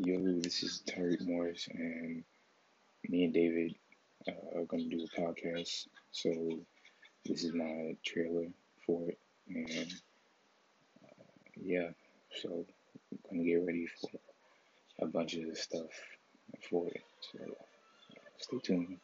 Yo, this is Tariq Morris, and me and David uh, are going to do a podcast. So, this is my trailer for it, and uh, yeah, so I'm going to get ready for a bunch of stuff for it. So, stay tuned.